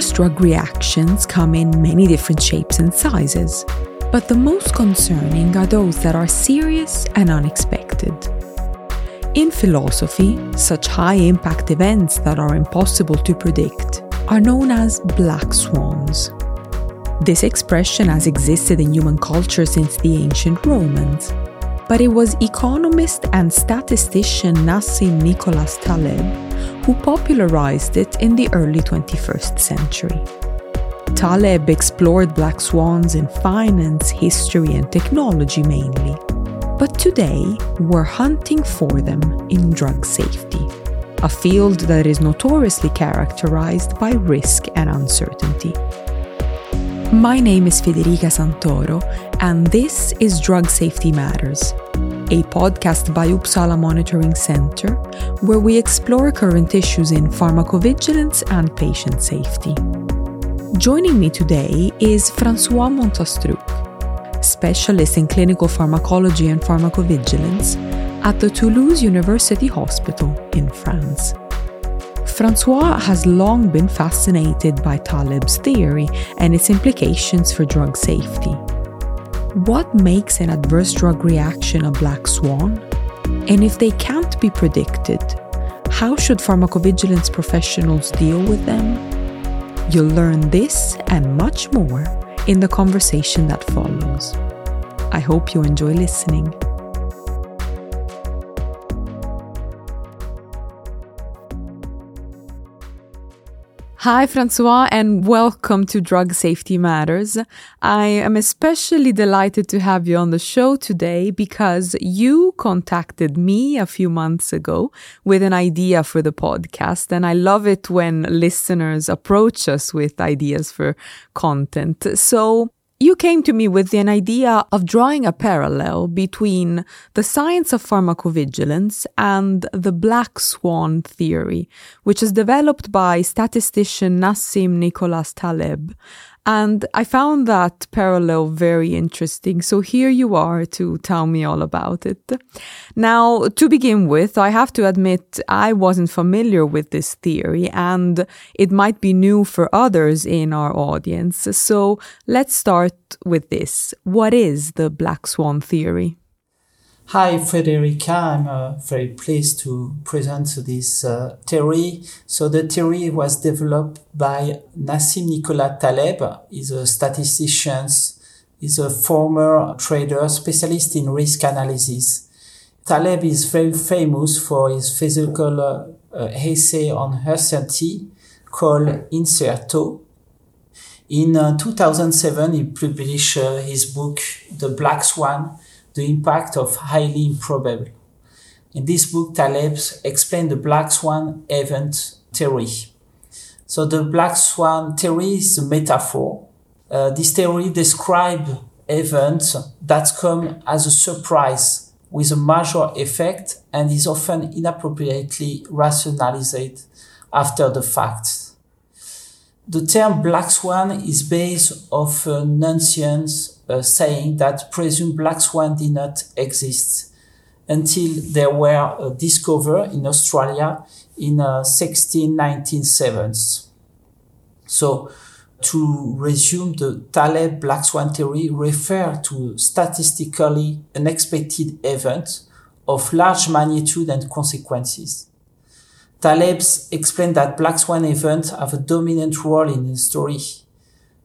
Adverse drug reactions come in many different shapes and sizes, but the most concerning are those that are serious and unexpected. In philosophy, such high impact events that are impossible to predict are known as black swans. This expression has existed in human culture since the ancient Romans, but it was economist and statistician Nassim Nicholas Taleb who popularized it in the early 21st century. Taleb explored black swans in finance, history, and technology mainly. But today, we're hunting for them in drug safety, a field that is notoriously characterized by risk and uncertainty. My name is Federica Santoro, and this is Drug Safety Matters, a podcast by Uppsala Monitoring Center where we explore current issues in pharmacovigilance and patient safety. Joining me today is Francois Montastruc, specialist in clinical pharmacology and pharmacovigilance at the Toulouse University Hospital in France. Francois has long been fascinated by Taleb's theory and its implications for drug safety. What makes an adverse drug reaction a black swan? And if they can't be predicted, how should pharmacovigilance professionals deal with them? You'll learn this and much more in the conversation that follows. I hope you enjoy listening. Hi, Francois, and welcome to Drug Safety Matters. I am especially delighted to have you on the show today because you contacted me a few months ago with an idea for the podcast. And I love it when listeners approach us with ideas for content. So you came to me with an idea of drawing a parallel between the science of pharmacovigilance and the black swan theory, which is developed by statistician Nassim Nicholas Taleb and I found that parallel very interesting. So here you are to tell me all about it. Now, to begin with, I have to admit I wasn't familiar with this theory and it might be new for others in our audience. So let's start with this. What is the black swan theory? Hi, Federica. I'm uh, very pleased to present this uh, theory. So the theory was developed by Nassim Nicholas Taleb. He's a statistician. He's a former trader, specialist in risk analysis. Taleb is very famous for his physical uh, uh essay on uncertainty called Incerto. In uh, 2007, he published uh, his book, The Black Swan, the impact of highly improbable. In this book, Taleb explained the black swan event theory. So the black swan theory is a metaphor. Uh, this theory describes events that come as a surprise with a major effect and is often inappropriately rationalized after the fact. The term black swan is based of a nonsense uh, saying that presumed black swan did not exist until they were uh, discovered in Australia in uh, 1697. So, to resume the Taleb black swan theory refer to statistically unexpected events of large magnitude and consequences. Taleb explained that black swan events have a dominant role in history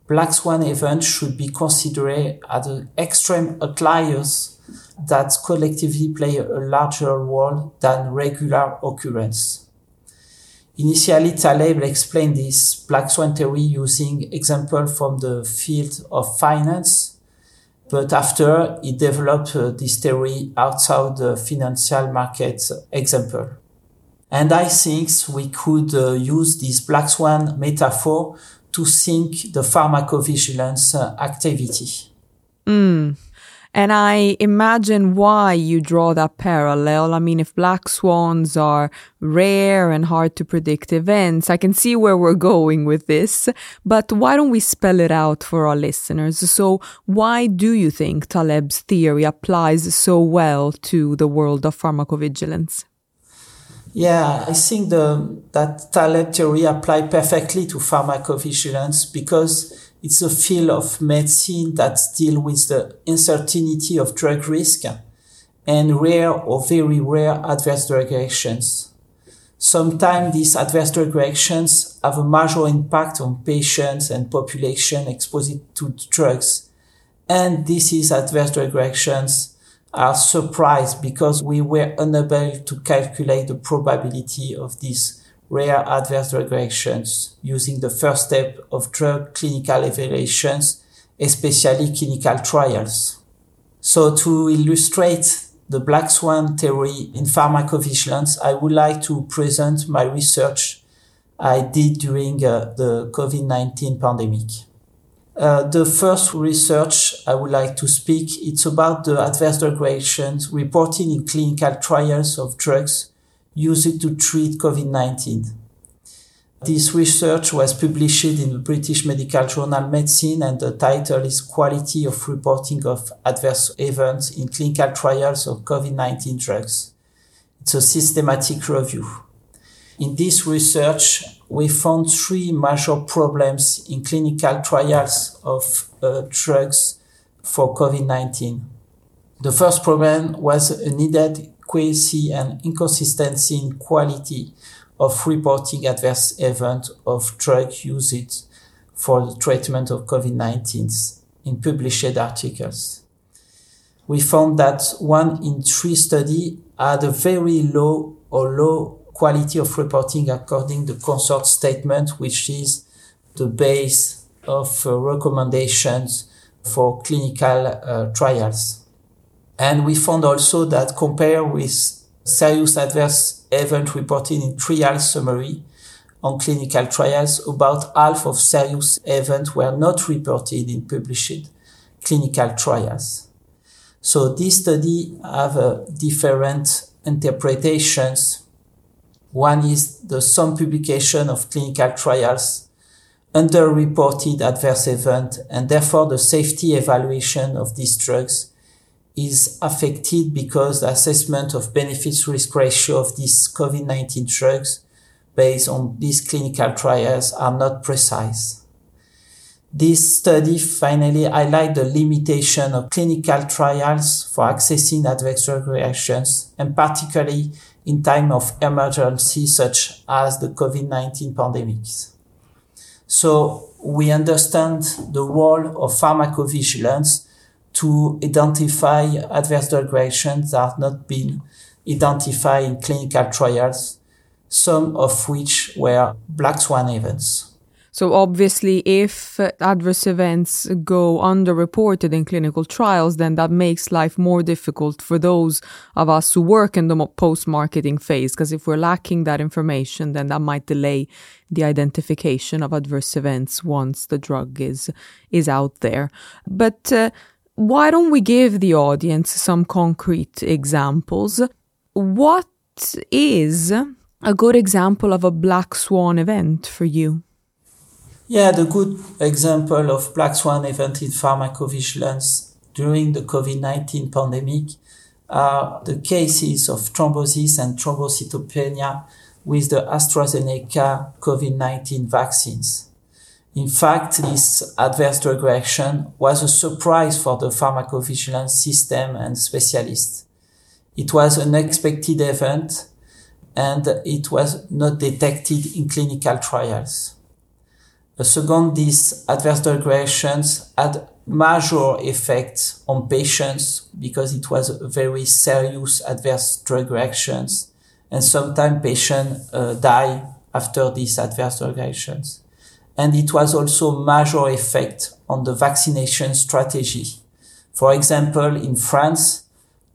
black swan events should be considered as extreme outliers that collectively play a larger role than regular occurrence. Initially, Taleb explained this black swan theory using example from the field of finance, but after he developed uh, this theory outside the financial market example. And I think we could uh, use this black swan metaphor to think the pharmacovigilance uh, activity. Mm. And I imagine why you draw that parallel. I mean, if black swans are rare and hard to predict events, I can see where we're going with this. But why don't we spell it out for our listeners? So, why do you think Taleb's theory applies so well to the world of pharmacovigilance? Yeah, I think the, that Taleb theory apply perfectly to pharmacovigilance because it's a field of medicine that deals with the uncertainty of drug risk and rare or very rare adverse drug reactions. Sometimes these adverse drug reactions have a major impact on patients and population exposed to drugs. And these is adverse drug reactions are surprised because we were unable to calculate the probability of these rare adverse drug reactions using the first step of drug clinical evaluations, especially clinical trials. So to illustrate the black swan theory in pharmacovigilance, I would like to present my research I did during uh, the COVID-19 pandemic. Uh, the first research I would like to speak, it's about the adverse drug reactions reported in clinical trials of drugs used to treat COVID-19. This research was published in the British Medical Journal Medicine and the title is Quality of Reporting of Adverse Events in Clinical Trials of COVID-19 Drugs. It's a systematic review. In this research, we found three major problems in clinical trials of uh, drugs for COVID-19. The first problem was a needed inadequacy and inconsistency in quality of reporting adverse events of drug usage for the treatment of COVID-19 in published articles. We found that one in three study had a very low or low quality of reporting according to the consort statement, which is the base of uh, recommendations for clinical uh, trials. And we found also that compared with serious adverse event reported in trial summary on clinical trials, about half of serious events were not reported in published clinical trials. So this study have uh, different interpretations. One is the some publication of clinical trials underreported adverse event and therefore the safety evaluation of these drugs is affected because the assessment of benefits risk ratio of these COVID-19 drugs based on these clinical trials are not precise. This study finally highlight the limitation of clinical trials for accessing adverse drug reactions and particularly in time of emergency such as the COVID-19 pandemics. So we understand the role of pharmacovigilance to identify adverse drug reactions that have not been identified in clinical trials, some of which were black swan events. So, obviously, if adverse events go underreported in clinical trials, then that makes life more difficult for those of us who work in the post marketing phase. Because if we're lacking that information, then that might delay the identification of adverse events once the drug is, is out there. But uh, why don't we give the audience some concrete examples? What is a good example of a black swan event for you? Yeah, the good example of black swan event in pharmacovigilance during the COVID-19 pandemic are the cases of thrombosis and thrombocytopenia with the AstraZeneca COVID-19 vaccines. In fact, this adverse drug reaction was a surprise for the pharmacovigilance system and specialists. It was an unexpected event and it was not detected in clinical trials. Second, these adverse drug reactions had major effects on patients because it was very serious adverse drug reactions and sometimes patients uh, die after these adverse drug reactions and it was also major effect on the vaccination strategy. For example, in France,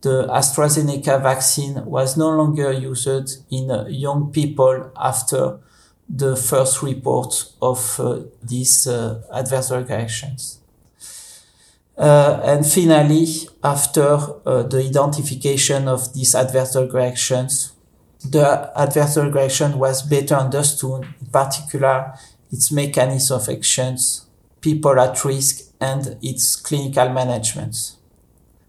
the AstraZeneca vaccine was no longer used in uh, young people after the first report of uh, these uh, adverse reactions. Uh, and finally, after uh, the identification of these adverse reactions, the adverse reaction was better understood, in particular its mechanism of actions, people at risk, and its clinical management.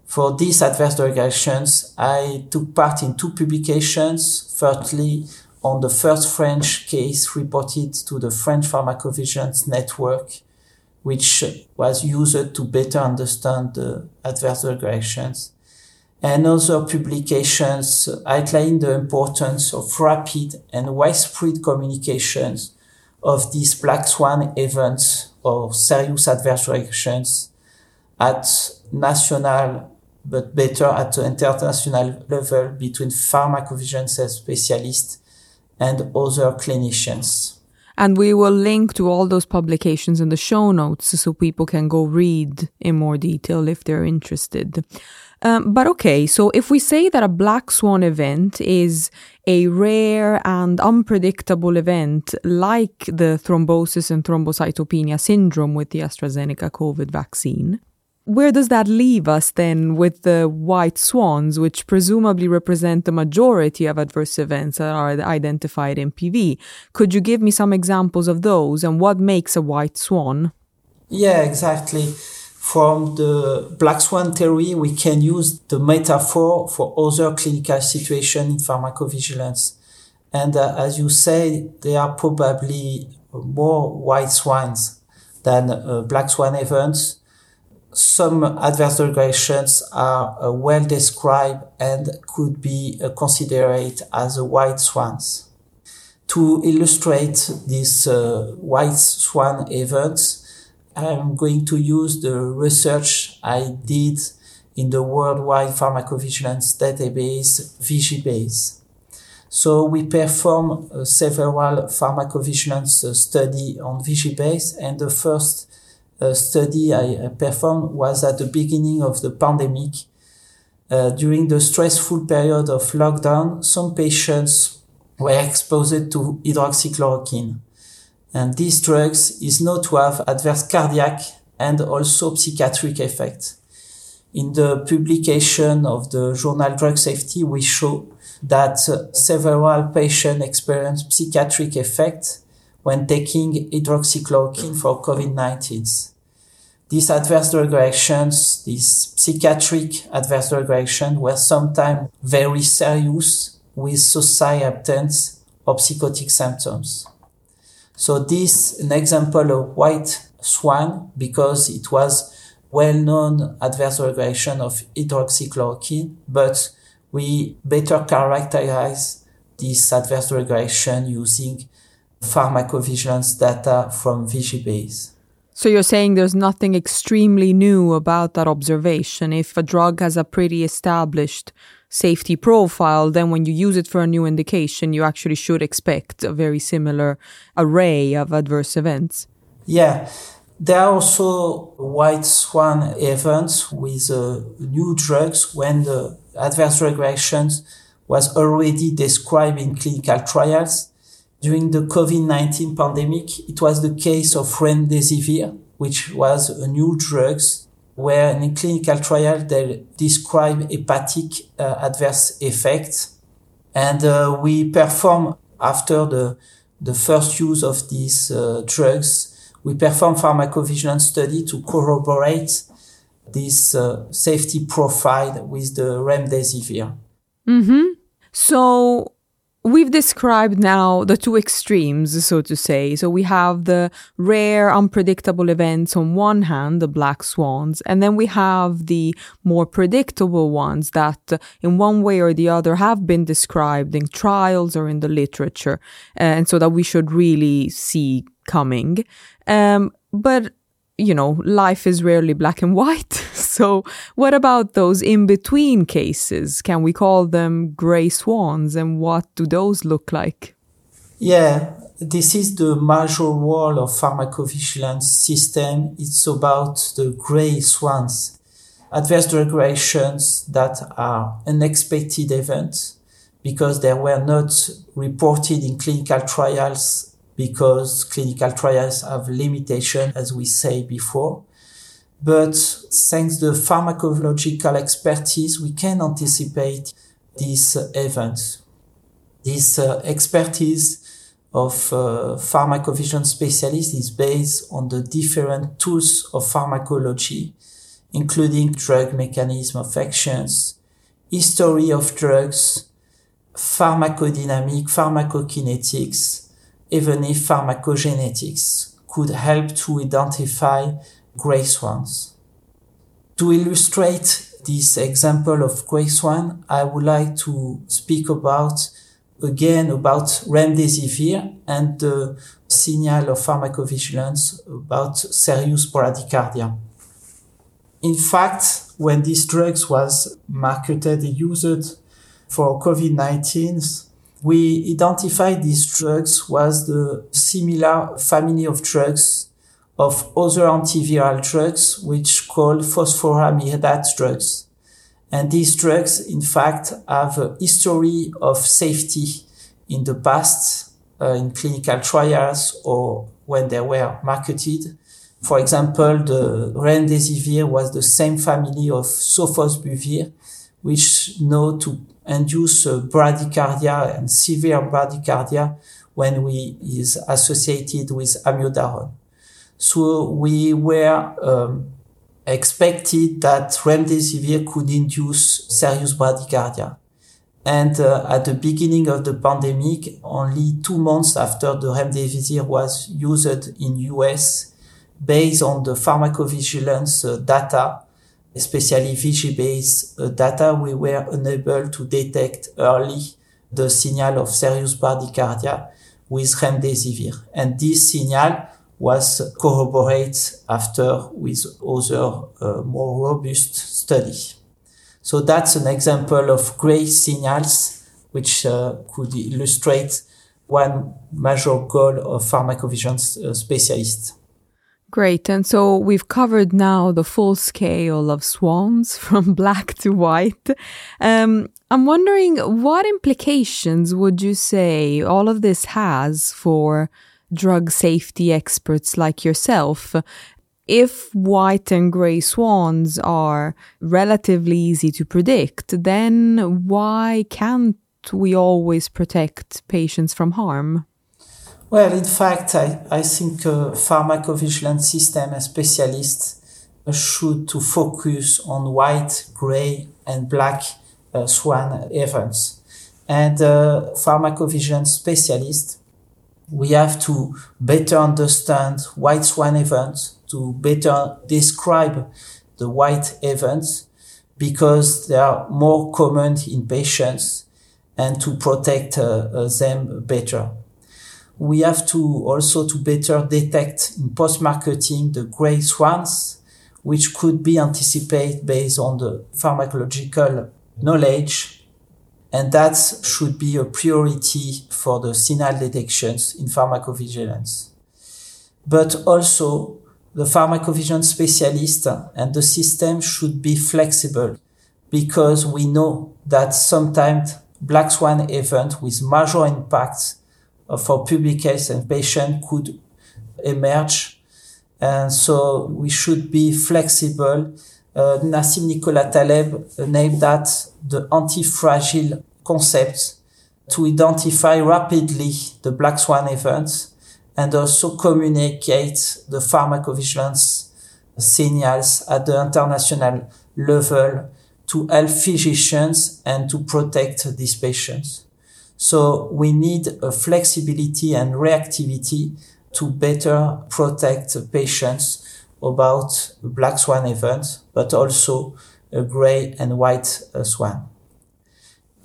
For these adverse reactions, I took part in two publications. Firstly, on the first French case reported to the French Pharmacovigilance Network, which was used to better understand the adverse reactions. And other publications outline the importance of rapid and widespread communications of these black swan events or serious adverse reactions at national but better at the international level between pharmacovigilance specialists and other clinicians. And we will link to all those publications in the show notes so people can go read in more detail if they're interested. Um, but okay, so if we say that a black swan event is a rare and unpredictable event like the thrombosis and thrombocytopenia syndrome with the AstraZeneca COVID vaccine, where does that leave us then with the white swans, which presumably represent the majority of adverse events that are identified in PV? Could you give me some examples of those and what makes a white swan? Yeah, exactly. From the black swan theory, we can use the metaphor for other clinical situations in pharmacovigilance. And uh, as you say, there are probably more white swans than uh, black swan events some adverse reactions are uh, well described and could be uh, considered as white swans. To illustrate these uh, white swan events, I'm going to use the research I did in the worldwide pharmacovigilance database VigiBase. So we perform several pharmacovigilance study on VigiBase and the first study I performed was at the beginning of the pandemic. Uh, during the stressful period of lockdown, some patients were exposed to hydroxychloroquine. And these drugs is known to have adverse cardiac and also psychiatric effects. In the publication of the journal Drug Safety, we show that uh, several patients experience psychiatric effects when taking hydroxychloroquine for COVID-19. These adverse drug reactions, these psychiatric adverse drug reactions were sometimes very serious with attempts or psychotic symptoms. So this an example of white swan because it was well-known adverse drug reaction of hydroxychloroquine, but we better characterize this adverse drug reaction using pharmacovigilance data from VigiBase. So you're saying there's nothing extremely new about that observation. If a drug has a pretty established safety profile, then when you use it for a new indication, you actually should expect a very similar array of adverse events. Yeah. There are also white swan events with uh, new drugs when the adverse reactions was already described in clinical trials during the COVID-19 pandemic, it was the case of remdesivir, which was a new drug where in a clinical trial they describe hepatic uh, adverse effects. And uh, we perform after the, the first use of these uh, drugs, we perform pharmacovigilance study to corroborate this uh, safety profile with the remdesivir. Mm-hmm. So We've described now the two extremes, so to say. So we have the rare, unpredictable events on one hand, the black swans, and then we have the more predictable ones that, in one way or the other, have been described in trials or in the literature, and so that we should really see coming. Um, but you know, life is rarely black and white. So, what about those in between cases? Can we call them gray swans? And what do those look like? Yeah, this is the major role of pharmacovigilance system. It's about the gray swans, adverse drug reactions that are unexpected events because they were not reported in clinical trials because clinical trials have limitation, as we say before. But thanks to the pharmacological expertise, we can anticipate these events. This uh, expertise of uh, pharmacovigilance specialists is based on the different tools of pharmacology, including drug mechanism of actions, history of drugs, pharmacodynamic, pharmacokinetics, even if pharmacogenetics could help to identify gray swans. To illustrate this example of gray swan, I would like to speak about again about remdesivir and the signal of pharmacovigilance about serious bradycardia. In fact, when this drugs was marketed and used for COVID-19, we identified these drugs was the similar family of drugs of other antiviral drugs, which called phosphoramidate drugs. And these drugs, in fact, have a history of safety in the past, uh, in clinical trials or when they were marketed. For example, the remdesivir was the same family of sofosbuvir, which know to induce uh, bradycardia and severe bradycardia when we is associated with amiodarone. So we were um, expected that remdesivir could induce serious bradycardia. And uh, at the beginning of the pandemic, only two months after the remdesivir was used in US, based on the pharmacovigilance uh, data, especially VigiBase uh, data, we were unable to detect early the signal of serious bradycardia with remdesivir. And this signal was corroborated after with other uh, more robust study. So that's an example of gray signals which uh, could illustrate one major goal of pharmacovigilance uh, specialists. Great. And so we've covered now the full scale of swans from black to white. Um, I'm wondering what implications would you say all of this has for drug safety experts like yourself? If white and grey swans are relatively easy to predict, then why can't we always protect patients from harm? Well, in fact, I, I think a pharmacovigilance system specialists should to focus on white, gray, and black uh, swan events. And uh, pharmacovigilance specialists, we have to better understand white swan events, to better describe the white events, because they are more common in patients and to protect uh, uh them better we have to also to better detect in post-marketing the gray swans, which could be anticipated based on the pharmacological knowledge. And that should be a priority for the signal detections in pharmacovigilance. But also the pharmacovigilance specialist and the system should be flexible because we know that sometimes black swan event with major impacts for public health and patient could emerge. And so we should be flexible. Uh, Nassim Nicholas Taleb named that the anti-fragile concept to identify rapidly the black swan events and also communicate the pharmacovigilance signals at the international level to help physicians and to protect these patients. So we need a flexibility and reactivity to better protect patients about black swan event, but also a gray and white uh, swan.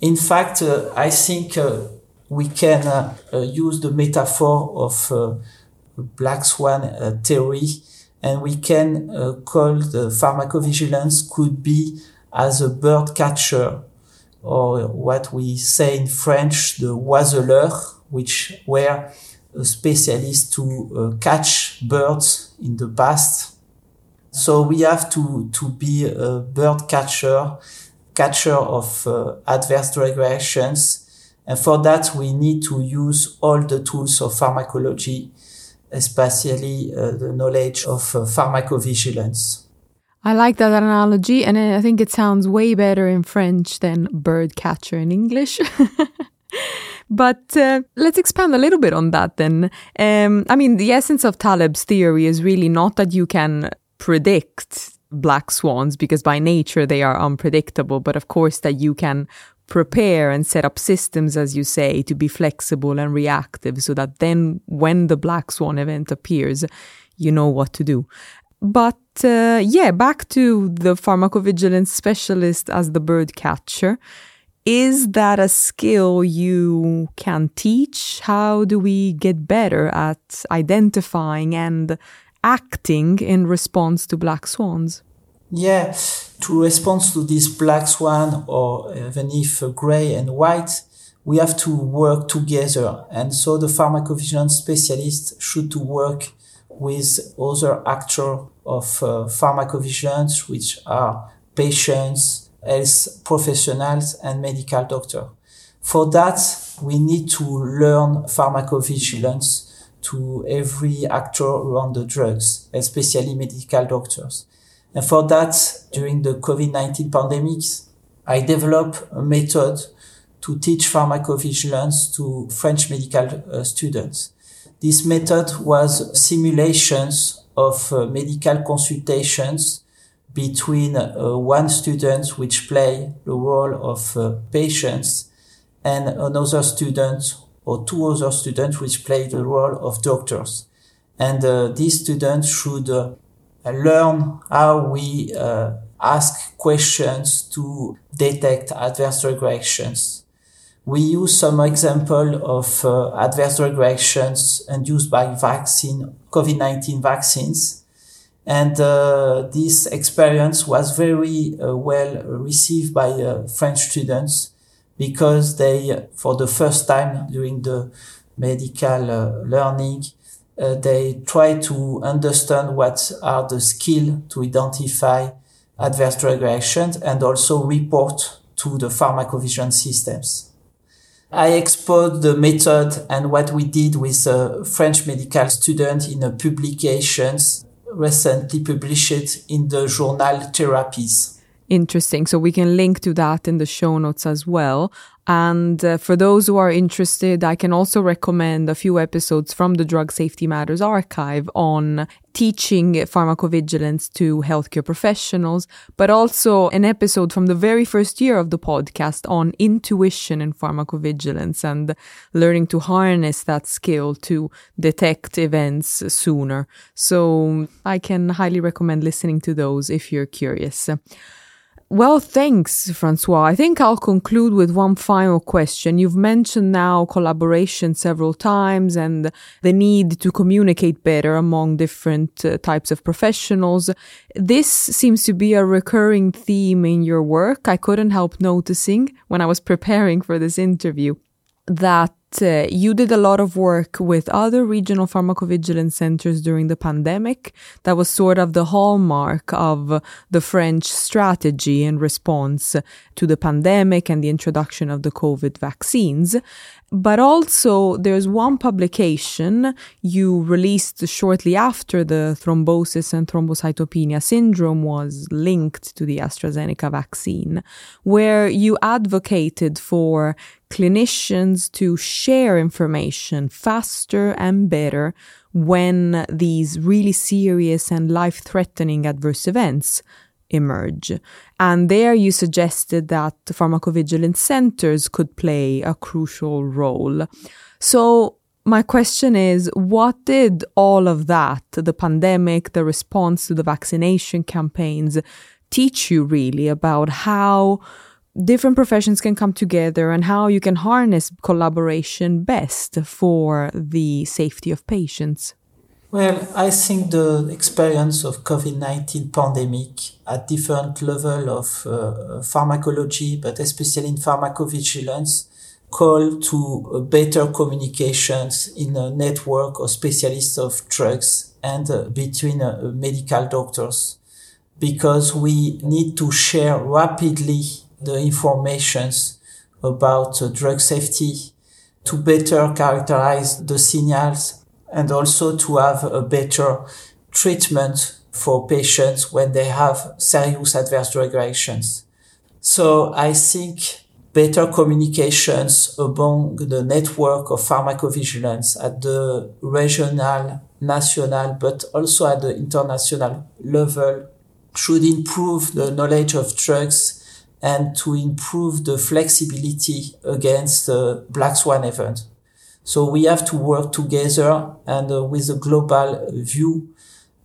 In fact, uh, I think uh, we can uh, uh, use the metaphor of uh, black swan theory and we can call the pharmacovigilance could be as a bird catcher or what we say in French, the oiseleurs, which were specialists to uh, catch birds in the past. So we have to, to be a bird catcher, catcher of uh, adverse drug reactions. And for that, we need to use all the tools of pharmacology, especially uh, the knowledge of uh, pharmacovigilance. I like that analogy, and I think it sounds way better in French than bird catcher in English. but uh, let's expand a little bit on that then. Um, I mean, the essence of Taleb's theory is really not that you can predict black swans because by nature they are unpredictable, but of course that you can prepare and set up systems, as you say, to be flexible and reactive so that then when the black swan event appears, you know what to do. But uh, yeah, back to the pharmacovigilance specialist as the bird catcher. Is that a skill you can teach? How do we get better at identifying and acting in response to black swans? Yeah, to respond to this black swan, or even if gray and white, we have to work together. And so the pharmacovigilance specialist should to work with other actors of uh, pharmacovigilance, which are patients, health professionals, and medical doctors. For that, we need to learn pharmacovigilance to every actor around the drugs, especially medical doctors. And for that, during the COVID-19 pandemic, I developed a method to teach pharmacovigilance to French medical uh, students. This method was simulations of uh, medical consultations between uh, one student which play the role of uh, patients and another student or two other students which play the role of doctors. And uh, these students should uh, learn how we ask questions to detect adverse drug reactions we use some example of uh, adverse drug reactions induced by vaccine, COVID-19 vaccines. And uh, this experience was very uh, well received by uh, French students because they, for the first time during the medical uh, learning, uh, they try to understand what are the skills to identify adverse drug reactions and also report to the pharmacovigilance systems. I exposed the method and what we did with a French medical student in a publications recently published in the journal Therapies. Interesting. So we can link to that in the show notes as well. And uh, for those who are interested, I can also recommend a few episodes from the Drug Safety Matters archive on teaching pharmacovigilance to healthcare professionals, but also an episode from the very first year of the podcast on intuition in pharmacovigilance and learning to harness that skill to detect events sooner. So I can highly recommend listening to those if you're curious. Well, thanks, Francois. I think I'll conclude with one final question. You've mentioned now collaboration several times and the need to communicate better among different uh, types of professionals. This seems to be a recurring theme in your work. I couldn't help noticing when I was preparing for this interview that uh, you did a lot of work with other regional pharmacovigilance centers during the pandemic. That was sort of the hallmark of the French strategy in response to the pandemic and the introduction of the COVID vaccines. But also, there's one publication you released shortly after the thrombosis and thrombocytopenia syndrome was linked to the AstraZeneca vaccine, where you advocated for clinicians to share information faster and better when these really serious and life threatening adverse events emerge. And there you suggested that pharmacovigilance centers could play a crucial role. So my question is, what did all of that, the pandemic, the response to the vaccination campaigns, teach you really about how different professions can come together and how you can harness collaboration best for the safety of patients? Well, I think the experience of COVID-19 pandemic at different level of uh, pharmacology, but especially in pharmacovigilance, call to better communications in a network of specialists of drugs and uh, between uh, medical doctors because we need to share rapidly the informations about uh, drug safety to better characterize the signals and also to have a better treatment for patients when they have serious adverse drug reactions. So I think better communications among the network of pharmacovigilance at the regional, national, but also at the international level should improve the knowledge of drugs and to improve the flexibility against the black swan event. So we have to work together and uh, with a global view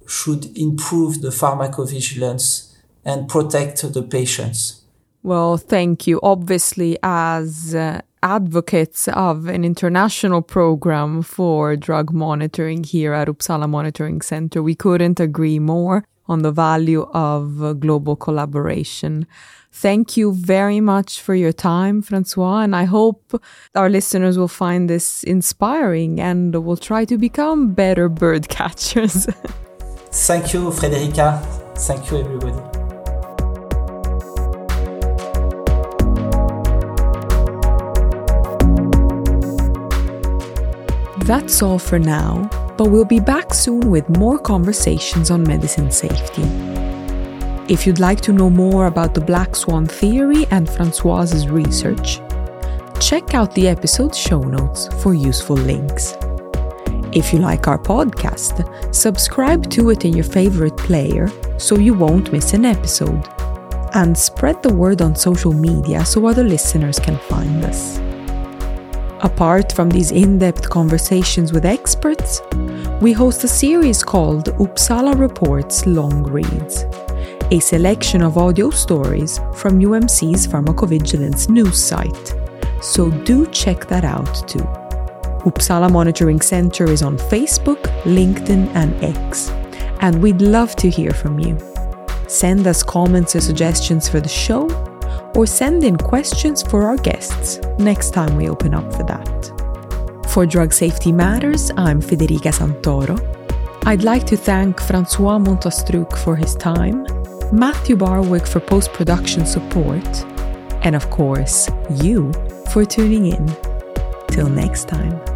should improve the pharmacovigilance and protect the patients. Well, thank you. Obviously, as uh, advocates of an international program for drug monitoring here at Uppsala Monitoring Center, we couldn't agree more on the value of uh, global collaboration. Thank you very much for your time, Francois, and I hope our listeners will find this inspiring and will try to become better bird catchers. Thank you, Frederica. Thank you, everybody. That's all for now, but we'll be back soon with more conversations on medicine safety. If you'd like to know more about the black swan theory and Francois's research, check out the episode show notes for useful links. If you like our podcast, subscribe to it in your favorite player so you won't miss an episode. And spread the word on social media so other listeners can find us. Apart from these in depth conversations with experts, we host a series called Uppsala Reports Long Reads, a selection of audio stories from UMC's pharmacovigilance news site. So do check that out too. Uppsala Monitoring Center is on Facebook, LinkedIn, and X, and we'd love to hear from you. Send us comments or suggestions for the show or send in questions for our guests next time we open up for that. For Drug Safety Matters, I'm Federica Santoro. I'd like to thank Francois Montastruc for his time, Matthew Barwick for post production support, and of course, you for tuning in. Till next time.